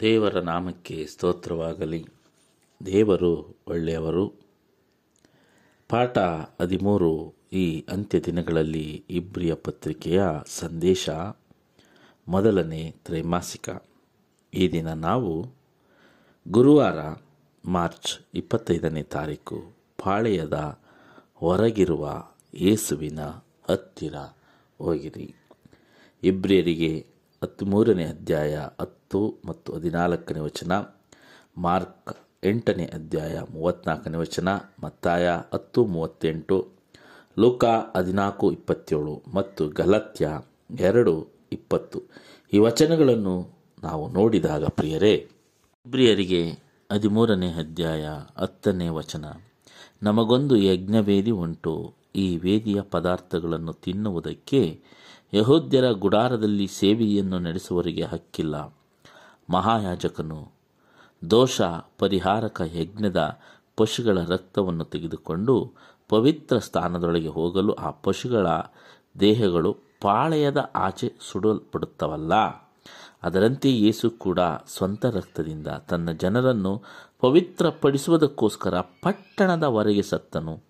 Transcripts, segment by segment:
ದೇವರ ನಾಮಕ್ಕೆ ಸ್ತೋತ್ರವಾಗಲಿ. ದೇವರು ಒಳ್ಳೆಯವರು. ಪಾಠ ಹದಿಮೂರು ಈ ಅಂತ್ಯ ದಿನಗಳಲ್ಲಿ ಇಬ್ರಿಯ ಪತ್ರಿಕೆಯ ಸಂದೇಶ ಮೊದಲನೇ ತ್ರೈಮಾಸಿಕ. ಈ ದಿನ ನಾವು ಗುರುವಾರ ಮಾರ್ಚ್ ಇಪ್ಪತ್ತೈದನೇ ತಾರೀಕು ಪಾಳೆಯದ ಹೊರಗಿರುವ ಯೇಸುವಿನ ಹತ್ತಿರ ಹೋಗಿರಿ. ಇಬ್ರಿಯರಿಗೆ ಹದಿಮೂರನೇ ಅಧ್ಯಾಯ ಹತ್ತು ಮತ್ತು ಹದಿನಾಲ್ಕನೇ ವಚನ, ಮಾರ್ಕ್ ಎಂಟನೇ ಅಧ್ಯಾಯ ಮೂವತ್ತ್ನಾಲ್ಕನೇ ವಚನ, ಮತ್ತಾಯ ಹತ್ತು ಮೂವತ್ತೆಂಟು, ಲೋಕ ಹದಿನಾಲ್ಕು ಇಪ್ಪತ್ತೇಳು ಮತ್ತು ಗಲತ್ಯ ಎರಡು ಇಪ್ಪತ್ತು. ಈ ವಚನಗಳನ್ನು ನಾವು ನೋಡಿದಾಗ ಪ್ರಿಯರೇ, ಇಬ್ರಿಯರಿಗೆ ಹದಿಮೂರನೇ ಅಧ್ಯಾಯ ಹತ್ತನೇ ವಚನ, ನಮಗೊಂದು ಯಜ್ಞವೇದಿ ಉಂಟು. ಈ ವೇದಿಯ ಪದಾರ್ಥಗಳನ್ನು ತಿನ್ನುವುದಕ್ಕೆ ಯಹೋದ್ಯರ ಗುಡಾರದಲ್ಲಿ ಸೇವೆಯನ್ನು ನಡೆಸುವವರಿಗೆ ಹಕ್ಕಿಲ್ಲ. ಮಹಾಯಾಜಕನು ದೋಷ ಪರಿಹಾರಕ ಯಜ್ಞದ ಪಶುಗಳ ರಕ್ತವನ್ನು ತೆಗೆದುಕೊಂಡು ಪವಿತ್ರ ಸ್ಥಾನದೊಳಗೆ ಹೋಗಲು ಆ ಪಶುಗಳ ದೇಹಗಳು ಪಾಳೆಯದ ಆಚೆ ಸುಡಲ್ಪಡುತ್ತವಲ್ಲ. ಅದರಂತೆ ಯೇಸು ಕೂಡ ಸ್ವಂತ ರಕ್ತದಿಂದ ತನ್ನ ಜನರನ್ನು ಪವಿತ್ರಪಡಿಸುವುದಕ್ಕೋಸ್ಕರ ಪಟ್ಟಣದ ಹೊರಗೆ ಸತ್ತನು.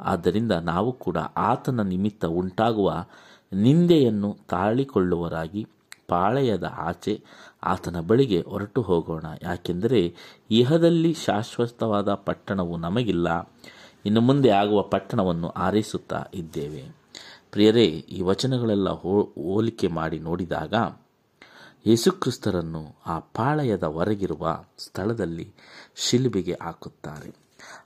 ಆದ್ದರಿಂದ ನಾವು ಕೂಡ ಆತನ ನಿಮಿತ್ತ ಉಂಟಾಗುವ ನಿಂದೆಯನ್ನು ತಾಳಿಕೊಳ್ಳುವರಾಗಿ ಪಾಳೆಯದ ಆಚೆ ಆತನ ಬಳಿಗೆ ಹೊರಟು ಹೋಗೋಣ. ಯಾಕೆಂದರೆ ಇಹದಲ್ಲಿ ಶಾಶ್ವತವಾದ ಪಟ್ಟಣವು ನಮಗಿಲ್ಲ. ಇನ್ನು ಮುಂದೆ ಆಗುವ ಪಟ್ಟಣವನ್ನು ಆರೈಸುತ್ತಾ ಇದ್ದೇವೆ. ಪ್ರಿಯರೇ, ಈ ವಚನಗಳೆಲ್ಲ ಹೋಲಿಕೆ ಮಾಡಿ ನೋಡಿದಾಗ ಯೇಸುಕ್ರಿಸ್ತರನ್ನು ಆ ಪಾಳೆಯದ ಹೊರಗಿರುವ ಸ್ಥಳದಲ್ಲಿ ಶಿಲುಬೆಗೆ ಹಾಕುತ್ತಾರೆ.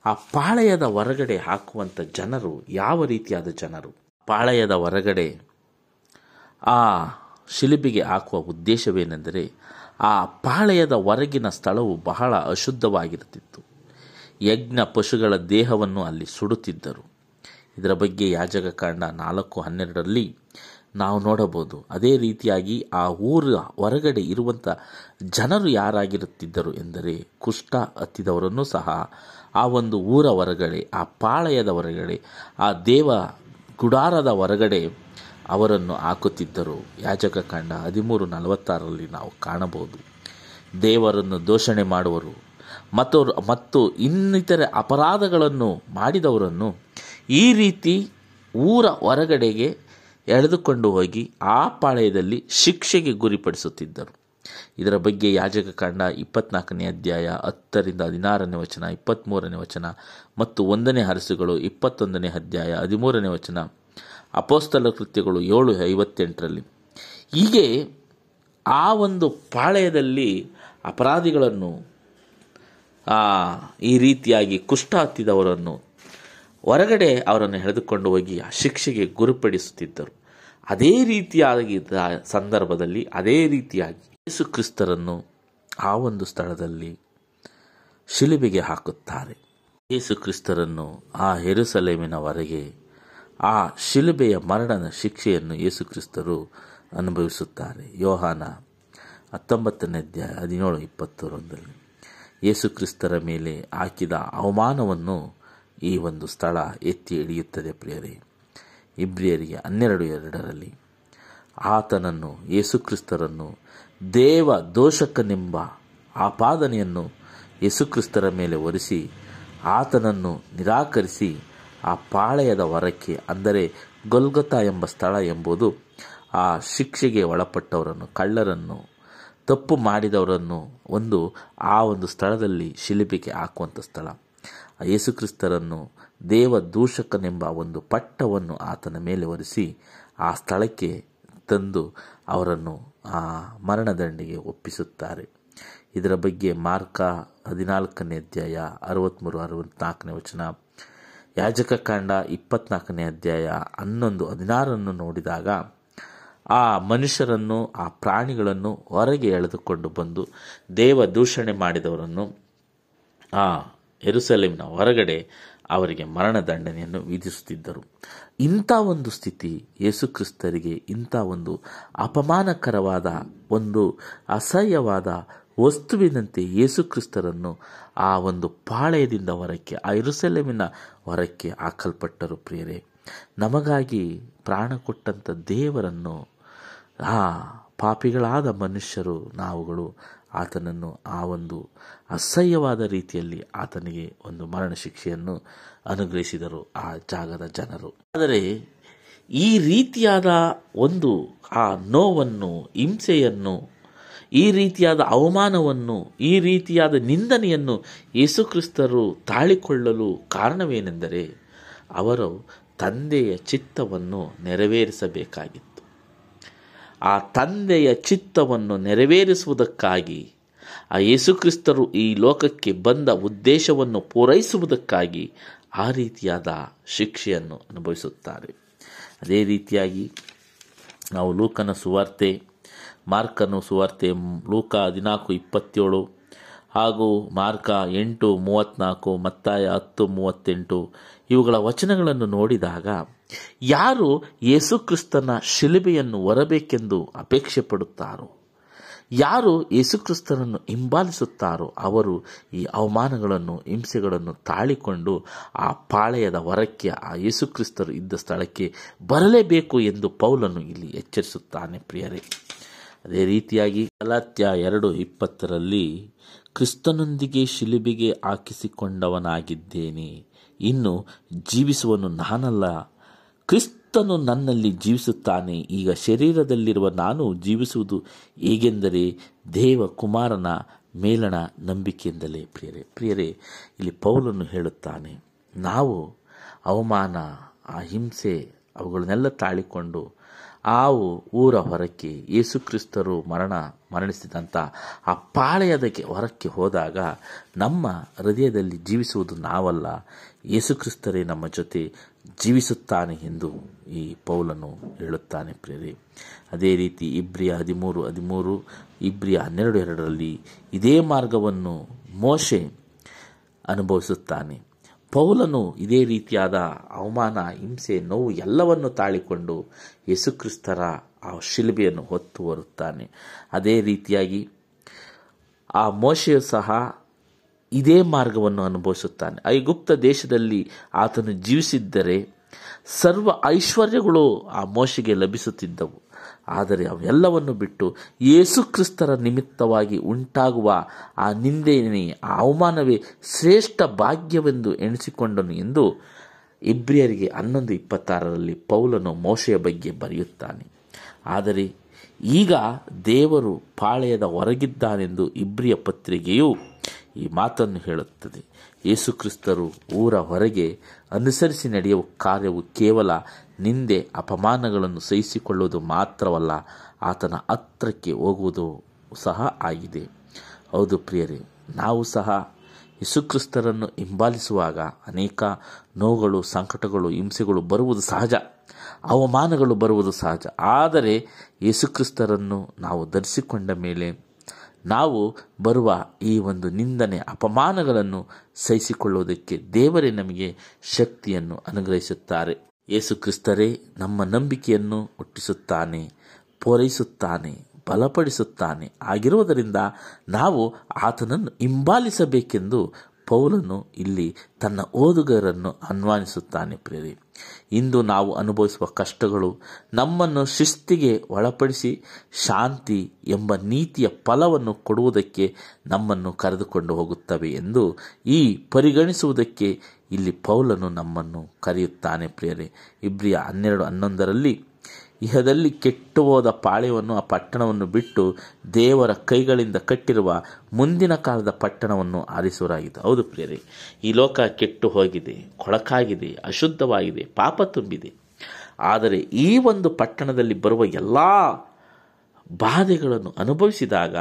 ಆ ಪಾಳೆಯದ ಹೊರಗಡೆ ಹಾಕುವಂಥ ಜನರು ಯಾವ ರೀತಿಯಾದ ಜನರು? ಪಾಳೆಯದ ಹೊರಗಡೆ ಆ ಶಿಲುಬೆಗೆ ಹಾಕುವ ಉದ್ದೇಶವೇನೆಂದರೆ ಆ ಪಾಳೆಯದ ಹೊರಗಿನ ಸ್ಥಳವು ಬಹಳ ಅಶುದ್ಧವಾಗಿರುತ್ತಿತ್ತು. ಯಜ್ಞ ಪಶುಗಳ ದೇಹವನ್ನು ಅಲ್ಲಿ ಸುಡುತ್ತಿದ್ದರು. ಇದರ ಬಗ್ಗೆ ಯಾಜಕ ಕಾಂಡ ನಾಲ್ಕು ಹನ್ನೆರಡರಲ್ಲಿ ನಾವು ನೋಡಬಹುದು. ಅದೇ ರೀತಿಯಾಗಿ ಆ ಊರ ಹೊರಗಡೆ ಇರುವಂಥ ಜನರು ಯಾರಾಗಿರುತ್ತಿದ್ದರು ಎಂದರೆ ಕುಷ್ಠ ಹತ್ತಿದವರನ್ನು ಸಹ ಆ ಒಂದು ಊರ ಹೊರಗಡೆ, ಆ ಪಾಳೆಯದ ಹೊರಗಡೆ, ಆ ದೇವ ಗುಡಾರದ ಹೊರಗಡೆ ಅವರನ್ನು ಹಾಕುತ್ತಿದ್ದರು. ಯಾಜಕ ಕಾಂಡ ಹದಿಮೂರು ನಲವತ್ತಾರರಲ್ಲಿ ನಾವು ಕಾಣಬಹುದು. ದೇವರನ್ನು ದೋಷಣೆ ಮಾಡುವರು. ಮತ್ತು ಮತ್ತು ಇನ್ನಿತರೆ ಅಪರಾಧಗಳನ್ನು ಮಾಡಿದವರನ್ನು ಈ ರೀತಿ ಊರ ಹೊರಗಡೆಗೆ ಎಳೆದುಕೊಂಡು ಹೋಗಿ ಆ ಪಾಳೆಯದಲ್ಲಿ ಶಿಕ್ಷೆಗೆ ಗುರಿಪಡಿಸುತ್ತಿದ್ದರು. ಇದರ ಬಗ್ಗೆ ಯಾಜಕ ಕಾಂಡ ಇಪ್ಪತ್ನಾಲ್ಕನೇ ಅಧ್ಯಾಯ ಹತ್ತರಿಂದ ಹದಿನಾರನೇ ವಚನ ಇಪ್ಪತ್ತ್ಮೂರನೇ ವಚನ ಮತ್ತು ಒಂದನೇ ಹರಸುಗಳು ಇಪ್ಪತ್ತೊಂದನೇ ಅಧ್ಯಾಯ ಹದಿಮೂರನೇ ವಚನ ಅಪೋಸ್ತಲ ಕೃತ್ಯಗಳು ಏಳು, ಐವತ್ತೆಂಟರಲ್ಲಿ. ಹೀಗೆ ಆ ಒಂದು ಪಾಳೆಯದಲ್ಲಿ ಅಪರಾಧಿಗಳನ್ನು ಈ ರೀತಿಯಾಗಿ ಕುಷ್ಠ ಹತ್ತಿದವರನ್ನು ಹೊರಗಡೆ ಅವರನ್ನು ಎಳೆದುಕೊಂಡು ಹೋಗಿ ಆ ಶಿಕ್ಷೆಗೆ ಗುರುಪಡಿಸುತ್ತಿದ್ದರು. ಅದೇ ರೀತಿಯಾಗಿದ್ದ ಸಂದರ್ಭದಲ್ಲಿ ಅದೇ ರೀತಿಯಾಗಿ ಯೇಸು ಕ್ರಿಸ್ತರನ್ನು ಆ ಒಂದು ಸ್ಥಳದಲ್ಲಿ ಶಿಲುಬೆಗೆ ಹಾಕುತ್ತಾರೆ. ಯೇಸು ಕ್ರಿಸ್ತರನ್ನು ಆ ಹೆರುಸಲೇಮಿನವರೆಗೆ ಆ ಶಿಲುಬೆಯ ಮರಣದ ಶಿಕ್ಷೆಯನ್ನು ಯೇಸುಕ್ರಿಸ್ತರು ಅನುಭವಿಸುತ್ತಾರೆ. ಯೋಹಾನ ಹತ್ತೊಂಬತ್ತನೇ ಅಧ್ಯಾಯ ಹದಿನೇಳು, ಇಪ್ಪತ್ತೊಂದರಲ್ಲಿ ಯೇಸುಕ್ರಿಸ್ತರ ಮೇಲೆ ಹಾಕಿದ ಅವಮಾನವನ್ನು ಈ ಒಂದು ಸ್ಥಳ ಎತ್ತಿ ಹಿಡಿಯುತ್ತದೆ ಪ್ರಿಯರೇ. ಇಬ್ರಿಯರಿಗೆ ಹನ್ನೆರಡು, ಎರಡರಲ್ಲಿ ಆತನನ್ನು, ಯೇಸುಕ್ರಿಸ್ತರನ್ನು ದೇವ ದೋಷಕನೆಂಬ ಆಪಾದನೆಯನ್ನು ಯೇಸುಕ್ರಿಸ್ತರ ಮೇಲೆ ಒರೆಸಿ ಆತನನ್ನು ನಿರಾಕರಿಸಿ ಆ ಪಾಳೆಯದ ಹೊರಕ್ಕೆ, ಅಂದರೆ ಗೊಲ್ಗೊತಾ ಎಂಬ ಸ್ಥಳ ಎಂಬುದು ಆ ಶಿಕ್ಷೆಗೆ ಒಳಪಟ್ಟವರನ್ನು, ಕಳ್ಳರನ್ನು, ತಪ್ಪು ಮಾಡಿದವರನ್ನು ಒಂದು, ಆ ಒಂದು ಸ್ಥಳದಲ್ಲಿ ಶಿಲುಬೆಗೆ ಹಾಕುವಂಥ ಸ್ಥಳ. ಯೇಸುಕ್ರಿಸ್ತರನ್ನು ದೇವ ದೂಷಕನೆಂಬ ಒಂದು ಪಟ್ಟವನ್ನು ಆತನ ಮೇಲೆ ಒರೆಸಿ ಆ ಸ್ಥಳಕ್ಕೆ ತಂದು ಅವರನ್ನು ಆ ಮರಣದಂಡಿಗೆ ಒಪ್ಪಿಸುತ್ತಾರೆ. ಇದರ ಬಗ್ಗೆ ಮಾರ್ಕ ಹದಿನಾಲ್ಕನೇ ಅಧ್ಯಾಯ ಅರವತ್ತ್ಮೂರು ಅರವತ್ತ್ನಾಲ್ಕನೇ ವಚನ ಯಾಜಕ ಕಾಂಡ ಇಪ್ಪತ್ನಾಲ್ಕನೇ ಅಧ್ಯಾಯ ಹನ್ನೊಂದು ಹದಿನಾರನ್ನು ನೋಡಿದಾಗ ಆ ಮನುಷ್ಯರನ್ನು, ಆ ಪ್ರಾಣಿಗಳನ್ನು ಹೊರಗೆ ಎಳೆದುಕೊಂಡು ಬಂದು ದೇವ ದೂಷಣೆ ಮಾಡಿದವರನ್ನು ಆ ಎರುಸಲೇಮಿನ ಹೊರಗಡೆ ಅವರಿಗೆ ಮರಣದಂಡನೆಯನ್ನು ವಿಧಿಸುತ್ತಿದ್ದರು. ಇಂಥ ಒಂದು ಸ್ಥಿತಿ ಯೇಸುಕ್ರಿಸ್ತರಿಗೆ ಇಂಥ ಒಂದು ಅಪಮಾನಕರವಾದ ಒಂದು ಅಸಹ್ಯವಾದ ವಸ್ತುವಿನಂತೆ ಯೇಸುಕ್ರಿಸ್ತರನ್ನು ಆ ಒಂದು ಪಾಳೆಯದಿಂದ ಹೊರಕ್ಕೆ, ಆ ಇರುಸೆಲೆಮಿನ ಹೊರಕ್ಕೆ ಹಾಕಲ್ಪಟ್ಟರು ಪ್ರಿಯರೇ. ನಮಗಾಗಿ ಪ್ರಾಣ ಕೊಟ್ಟಂಥ ದೇವರನ್ನು, ಆ ಪಾಪಿಗಳಾದ ಮನುಷ್ಯರು, ನಾವುಗಳು ಆತನನ್ನು ಆ ಒಂದು ಅಸಹ್ಯವಾದ ರೀತಿಯಲ್ಲಿ ಆತನಿಗೆ ಒಂದು ಮರಣ ಶಿಕ್ಷೆಯನ್ನು ಅನುಗ್ರಹಿಸಿದರು ಆ ಜಾಗದ ಜನರು. ಆದರೆ ಈ ರೀತಿಯಾದ ಒಂದು ಆ ನೋವನ್ನು, ಹಿಂಸೆಯನ್ನು ಈ ರೀತಿಯಾದ ಅವಮಾನವನ್ನು, ಈ ರೀತಿಯಾದ ನಿಂದನೆಯನ್ನು ಯೇಸುಕ್ರಿಸ್ತರು ತಾಳಿಕೊಳ್ಳಲು ಕಾರಣವೇನೆಂದರೆ ಅವರು ತಂದೆಯ ಚಿತ್ತವನ್ನು ನೆರವೇರಿಸಬೇಕಾಗಿತ್ತು. ಆ ತಂದೆಯ ಚಿತ್ತವನ್ನು ನೆರವೇರಿಸುವುದಕ್ಕಾಗಿ, ಆ ಯೇಸುಕ್ರಿಸ್ತರು ಈ ಲೋಕಕ್ಕೆ ಬಂದ ಉದ್ದೇಶವನ್ನು ಪೂರೈಸುವುದಕ್ಕಾಗಿ ಆ ರೀತಿಯಾದ ಶಿಕ್ಷೆಯನ್ನು ಅನುಭವಿಸುತ್ತಾರೆ. ಅದೇ ರೀತಿಯಾಗಿ ನಾವು ಲೂಕನ ಸುವಾರ್ತೆ ಮಾರ್ಕನು ಸುವಾರ್ತೆ ಲೂಕ ಹದಿನಾಲ್ಕು ಇಪ್ಪತ್ತೇಳು ಹಾಗೂ ಮಾರ್ಕ ಎಂಟು ಮೂವತ್ತ್ನಾಲ್ಕು, ಮತ್ತಾಯ ಹತ್ತು ಮೂವತ್ತೆಂಟು. ಇವುಗಳ ವಚನಗಳನ್ನು ನೋಡಿದಾಗ ಯಾರು ಯೇಸುಕ್ರಿಸ್ತನ ಶಿಲುಬೆಯನ್ನು ಹೊರಬೇಕೆಂದು ಅಪೇಕ್ಷೆ ಪಡುತ್ತಾರೋ ಯಾರು ಯೇಸುಕ್ರಿಸ್ತನನ್ನು ಹಿಂಬಾಲಿಸುತ್ತಾರೋ, ಅವರು ಈ ಅವಮಾನಗಳನ್ನು, ಹಿಂಸೆಗಳನ್ನು ತಾಳಿಕೊಂಡು ಆ ಪಾಳೆಯದ ಹೊರಕ್ಕೆ ಆ ಯೇಸುಕ್ರಿಸ್ತರು ಇದ್ದ ಸ್ಥಳಕ್ಕೆ ಬರಲೇಬೇಕು ಎಂದು ಪೌಲನು ಇಲ್ಲಿ ಎಚ್ಚರಿಸುತ್ತಾನೆ ಪ್ರಿಯರೇ. ಅದೇ ರೀತಿಯಾಗಿ ಗಲಾತ್ಯ ಎರಡು ಇಪ್ಪತ್ತರಲ್ಲಿ, ಕ್ರಿಸ್ತನೊಂದಿಗೆ ಶಿಲುಬಿಗೆ ಹಾಕಿಸಿಕೊಂಡವನಾಗಿದ್ದೇನೆ. ಇನ್ನು ಜೀವಿಸುವನು ನಾನಲ್ಲ. ಕ್ರಿಸ್ತನು ನನ್ನಲ್ಲಿ ಜೀವಿಸುತ್ತಾನೆ. ಈಗ ಶರೀರದಲ್ಲಿರುವ ನಾನು ಜೀವಿಸುವುದು ಹೇಗೆಂದರೆ, ದೇವ ಕುಮಾರನ ಮೇಲಣ ನಂಬಿಕೆಯಿಂದಲೇ ಪ್ರಿಯರೇ. ಪ್ರಿಯರೇ, ಇಲ್ಲಿ ಪೌಲನ್ನು ಹೇಳುತ್ತಾನೆ, ನಾವು ಅವಮಾನ ಆ ಹಿಂಸೆ ಅವುಗಳನ್ನೆಲ್ಲ ತಾಳಿಕೊಂಡು ಆವು ಊರ ಹೊರಕ್ಕೆ ಯೇಸುಕ್ರಿಸ್ತರು ಮರಣ ಮರಣಿಸಿದಂಥ ಆ ಪಾಳೆಯದಕ್ಕೆ ಹೊರಕ್ಕೆ ಹೋದಾಗ ನಮ್ಮ ಹೃದಯದಲ್ಲಿ ಜೀವಿಸುವುದು ನಾವಲ್ಲ ಯೇಸುಕ್ರಿಸ್ತರೇ ನಮ್ಮ ಜೊತೆ ಜೀವಿಸುತ್ತಾನೆ ಎಂದು ಈ ಪೌಲನು ಹೇಳುತ್ತಾನೆ ಪ್ರೇರಿ ಅದೇ ರೀತಿ ಇಬ್ರಿಯ ಹದಿಮೂರು ಹದಿಮೂರು, ಇಬ್ರಿಯ ಹನ್ನೆರಡು, ಎರಡರಲ್ಲಿ ಇದೇ ಮಾರ್ಗವನ್ನು ಮೋಶೆ ಅನುಭವಿಸುತ್ತಾನೆ. ಪೌಲನು ಇದೇ ರೀತಿಯಾದ ಅವಮಾನ, ಹಿಂಸೆ, ನೋವು ಎಲ್ಲವನ್ನು ತಾಳಿಕೊಂಡು ಯೇಸುಕ್ರಿಸ್ತರ ಆ ಶಿಲುಬೆಯನ್ನು ಹೊತ್ತು ಬರುತ್ತಾನೆ ಅದೇ ರೀತಿಯಾಗಿ ಆ ಮೋಶೆಯು ಸಹ ಇದೇ ಮಾರ್ಗವನ್ನು ಅನುಭವಿಸುತ್ತಾನೆ. ಐಗುಪ್ತ ದೇಶದಲ್ಲಿ ಆತನು ಜೀವಿಸಿದ್ದರೆ ಸರ್ವ ಐಶ್ವರ್ಯಗಳು ಆ ಮೋಶೆಗೆ ಲಭಿಸುತ್ತಿದ್ದವು. ಆದರೆ ಅವೆಲ್ಲವನ್ನು ಬಿಟ್ಟು ಯೇಸುಕ್ರಿಸ್ತರ ನಿಮಿತ್ತವಾಗಿ ಉಂಟಾಗುವ ಆ ನಿಂದೆಯೇ ಆ ಅವಮಾನವೇ ಶ್ರೇಷ್ಠ ಭಾಗ್ಯವೆಂದು ಎಣಿಸಿಕೊಂಡನು ಎಂದು ಇಬ್ರಿಯರಿಗೆ ಹನ್ನೊಂದು ಇಪ್ಪತ್ತಾರರಲ್ಲಿ ಪೌಲನು ಮೋಶೆಯ ಬಗ್ಗೆ ಬರೆಯುತ್ತಾನೆ. ಆದರೆ ಈಗ ದೇವರು ಪಾಳೆಯದ ಹೊರಗಿದ್ದಾನೆಂದು ಇಬ್ರಿಯ ಪತ್ರಿಕೆಯು ಈ ಮಾತನ್ನು ಹೇಳುತ್ತದೆ. ಯೇಸುಕ್ರಿಸ್ತರು ಊರ ಹೊರಗೆ ಅನುಸರಿಸಿ ನಡೆಯುವ ಕಾರ್ಯವು ಕೇವಲ ನಿಂದೆ ಅಪಮಾನಗಳನ್ನು ಸಹಿಸಿಕೊಳ್ಳುವುದು ಮಾತ್ರವಲ್ಲ, ಆತನ ಹತ್ರಕ್ಕೆ ಹೋಗುವುದು ಸಹ ಆಗಿದೆ. ಹೌದು ಪ್ರಿಯರೇ, ನಾವು ಸಹ ಯೇಸುಕ್ರಿಸ್ತರನ್ನು ಹಿಂಬಾಲಿಸುವಾಗ ಅನೇಕ ನೋವುಗಳು, ಸಂಕಟಗಳು, ಹಿಂಸೆಗಳು ಬರುವುದು ಸಹಜ, ಅವಮಾನಗಳು ಬರುವುದು ಸಹಜ. ಆದರೆ ಯೇಸುಕ್ರಿಸ್ತರನ್ನು ನಾವು ಧರಿಸಿಕೊಂಡ ಮೇಲೆ ನಾವು ಬರುವ ಈ ಒಂದು ನಿಂದನೆ, ಅಪಮಾನಗಳನ್ನು ಸಹಿಸಿಕೊಳ್ಳುವುದಕ್ಕೆ ದೇವರೇ ನಮಗೆ ಶಕ್ತಿಯನ್ನು ಅನುಗ್ರಹಿಸುತ್ತಾರೆ. ಯೇಸುಕ್ರಿಸ್ತರೇ ನಮ್ಮ ನಂಬಿಕೆಯನ್ನು ಹುಟ್ಟಿಸುತ್ತಾನೆ, ಪೂರೈಸುತ್ತಾನೆ, ಬಲಪಡಿಸುತ್ತಾನೆ. ಆಗಿರುವುದರಿಂದ ನಾವು ಆತನನ್ನು ಹಿಂಬಾಲಿಸಬೇಕೆಂದು ಪೌಲನು ಇಲ್ಲಿ ತನ್ನ ಓದುಗರನ್ನು ಅನ್ವಾನಿಸುತ್ತಾನೆ ಪ್ರೇರಿ ಇಂದು ನಾವು ಅನುಭವಿಸುವ ಕಷ್ಟಗಳು ನಮ್ಮನ್ನು ಶಿಸ್ತಿಗೆ ಒಳಪಡಿಸಿ ಶಾಂತಿ ಎಂಬ ನೀತಿಯ ಫಲವನ್ನು ಕೊಡುವುದಕ್ಕೆ ನಮ್ಮನ್ನು ಕರೆದುಕೊಂಡು ಹೋಗುತ್ತವೆ ಎಂದು ಈ ಪರಿಗಣಿಸುವುದಕ್ಕೆ ಇಲ್ಲಿ ಪೌಲನು ನಮ್ಮನ್ನು ಕರೆಯುತ್ತಾನೆ ಪ್ರೇರೆ ಇಬ್ರಿಯ ಹನ್ನೆರಡು ಹನ್ನೊಂದರಲ್ಲಿ ಇಹದಲ್ಲಿ ಕೆಟ್ಟು ಹೋದ ಪಾಳ್ಯವನ್ನು, ಆ ಪಟ್ಟಣವನ್ನು ಬಿಟ್ಟು ದೇವರ ಕೈಗಳಿಂದ ಕಟ್ಟಿರುವ ಮುಂದಿನ ಕಾಲದ ಪಟ್ಟಣವನ್ನು ಆರಿಸುವರಾಗಿದೆ ಹೌದು ಪ್ರಿಯರೇ, ಈ ಲೋಕ ಕೆಟ್ಟು ಹೋಗಿದೆ ಕೊಳಕಾಗಿದೆ, ಅಶುದ್ಧವಾಗಿದೆ, ಪಾಪ ತುಂಬಿದೆ. ಆದರೆ ಈ ಒಂದು ಪಟ್ಟಣದಲ್ಲಿ ಬರುವ ಎಲ್ಲ ಬಾಧೆಗಳನ್ನು ಅನುಭವಿಸಿದಾಗ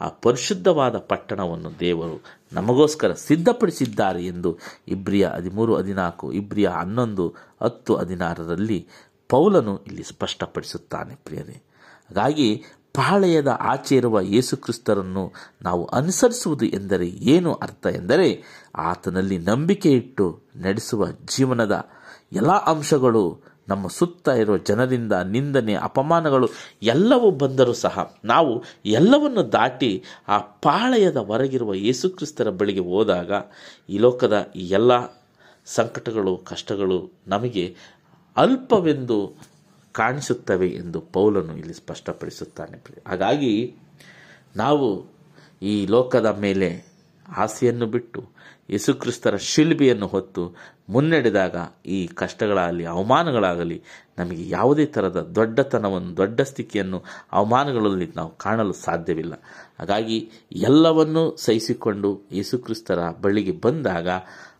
ಆ ಪರಿಶುದ್ಧವಾದ ಪಟ್ಟಣವನ್ನು ದೇವರು ನಮಗೋಸ್ಕರ ಸಿದ್ಧಪಡಿಸಿದ್ದಾರೆ ಎಂದು ಇಬ್ರಿಯ ಹದಿಮೂರು, ಹದಿನಾಲ್ಕು, ಇಬ್ರಿಯ ಹನ್ನೊಂದು, ಹತ್ತು, ಹದಿನಾರರಲ್ಲಿ ಪೌಲನು ಇಲ್ಲಿ ಸ್ಪಷ್ಟಪಡಿಸುತ್ತಾನೆ, ಪ್ರಿಯರೇ. ಹಾಗಾಗಿ ಪಾಳೆಯದ ಆಚೆ ಇರುವ ಯೇಸುಕ್ರಿಸ್ತರನ್ನು ನಾವು ಅನುಸರಿಸುವುದು ಎಂದರೆ ಏನು ಅರ್ಥ ಎಂದರೆ, ಆತನಲ್ಲಿ ನಂಬಿಕೆ ಇಟ್ಟು ನಡೆಸುವ ಜೀವನದ ಎಲ್ಲ ಅಂಶಗಳು, ನಮ್ಮ ಸುತ್ತ ಇರುವ ಜನರಿಂದ ನಿಂದನೆ, ಅಪಮಾನಗಳು ಎಲ್ಲವೂ ಬಂದರೂ ಸಹ ನಾವು ಎಲ್ಲವನ್ನು ದಾಟಿ ಆ ಪಾಳೆಯದ ಹೊರಗಿರುವ ಯೇಸುಕ್ರಿಸ್ತರ ಬಳಿಗೆ ಹೋದಾಗ ಈ ಲೋಕದ ಈ ಎಲ್ಲ ಸಂಕಟಗಳು, ಕಷ್ಟಗಳು ನಮಗೆ ಅಲ್ಪವೆಂದು ಕಾಣಿಸುತ್ತವೆ ಎಂದು ಪೌಲನು ಇಲ್ಲಿ ಸ್ಪಷ್ಟಪಡಿಸುತ್ತಾನೆ ಹಾಗಾಗಿ ನಾವು ಈ ಲೋಕದ ಮೇಲೆ ಆಸೆಯನ್ನು ಬಿಟ್ಟು ಯೇಸುಕ್ರಿಸ್ತರ ಶಿಲ್ಬಿಯನ್ನು ಹೊತ್ತು ಮುನ್ನಡೆದಾಗ ಈ ಕಷ್ಟಗಳಾಗಲಿ, ಅವಮಾನಗಳಾಗಲಿ ನಮಗೆ ಯಾವುದೇ ಥರದ ದೊಡ್ಡತನವನ್ನು, ದೊಡ್ಡ ಸ್ಥಿತಿಯನ್ನು ಅವಮಾನಗಳಲ್ಲಿ ನಾವು ಕಾಣಲು ಸಾಧ್ಯವಿಲ್ಲ. ಹಾಗಾಗಿ ಎಲ್ಲವನ್ನೂ ಸಹಿಸಿಕೊಂಡು ಯೇಸುಕ್ರಿಸ್ತರ ಬಳಿಗೆ ಬಂದಾಗ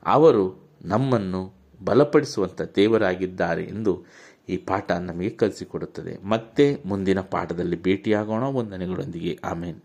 ಅವರು ನಮ್ಮನ್ನು ಬಲಪಡಿಸುವಂಥ ದೇವರಾಗಿದ್ದಾರೆ ಎಂದು ಈ ಪಾಠ ನಮಗೆ ಕಲಿಸಿಕೊಡುತ್ತದೆ. ಮತ್ತೆ ಮುಂದಿನ ಪಾಠದಲ್ಲಿ ಭೇಟಿಯಾಗೋಣ. ವಂದನೆಗಳೊಂದಿಗೆ. ಆಮೇನ್.